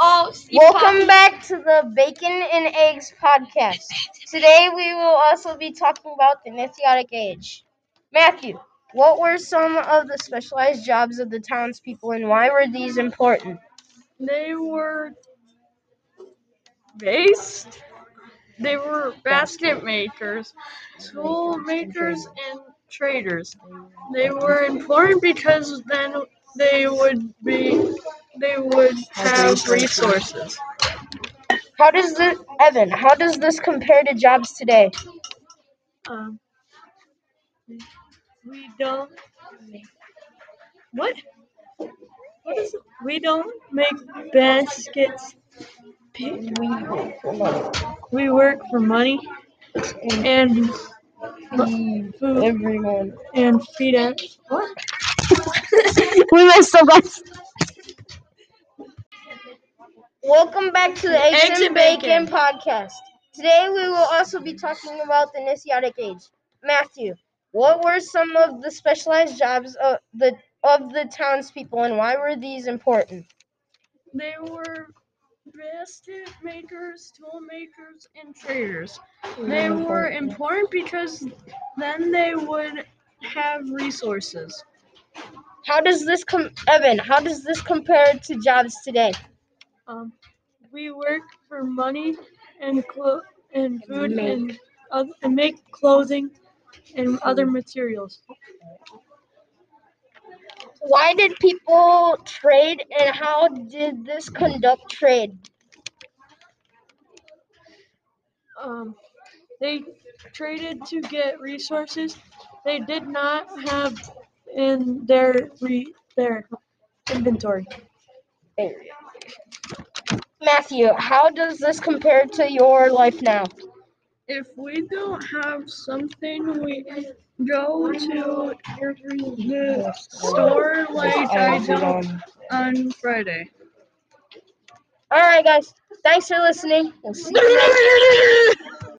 Oh, Welcome Poppy. back to the Bacon and Eggs podcast. Today we will also be talking about the Neolithic Age. Matthew, what were some of the specialized jobs of the townspeople and why were these important? They were based. They were basket makers, tool makers, and traders. They were important because then they would be they would have resources. How does this, Evan, how does this compare to jobs today? Um, we don't. What? What is it? We don't make baskets. We work for money and food Everyone. and feed it. What? we messed up. Welcome back to the Eggs, Eggs and and Bacon. Bacon. podcast. Today we will also be talking about the Neolithic Age. Matthew, what were some of the specialized jobs of the of the townspeople and why were these important? They were basket makers, tool makers, and traders. They mm-hmm. were important because then they would have resources. How does this com Evan, how does this compare to jobs today? Um, we work for money and clo- and food Make. and, oth- and make clothing and other materials. Why did people trade and how did this conduct trade? Um, they traded to get resources they did not have in their re- their inventory. Matthew, how does this compare to your life now? If we don't have something, we go to the store like I do on Friday. All right, guys. Thanks for listening. We'll see you next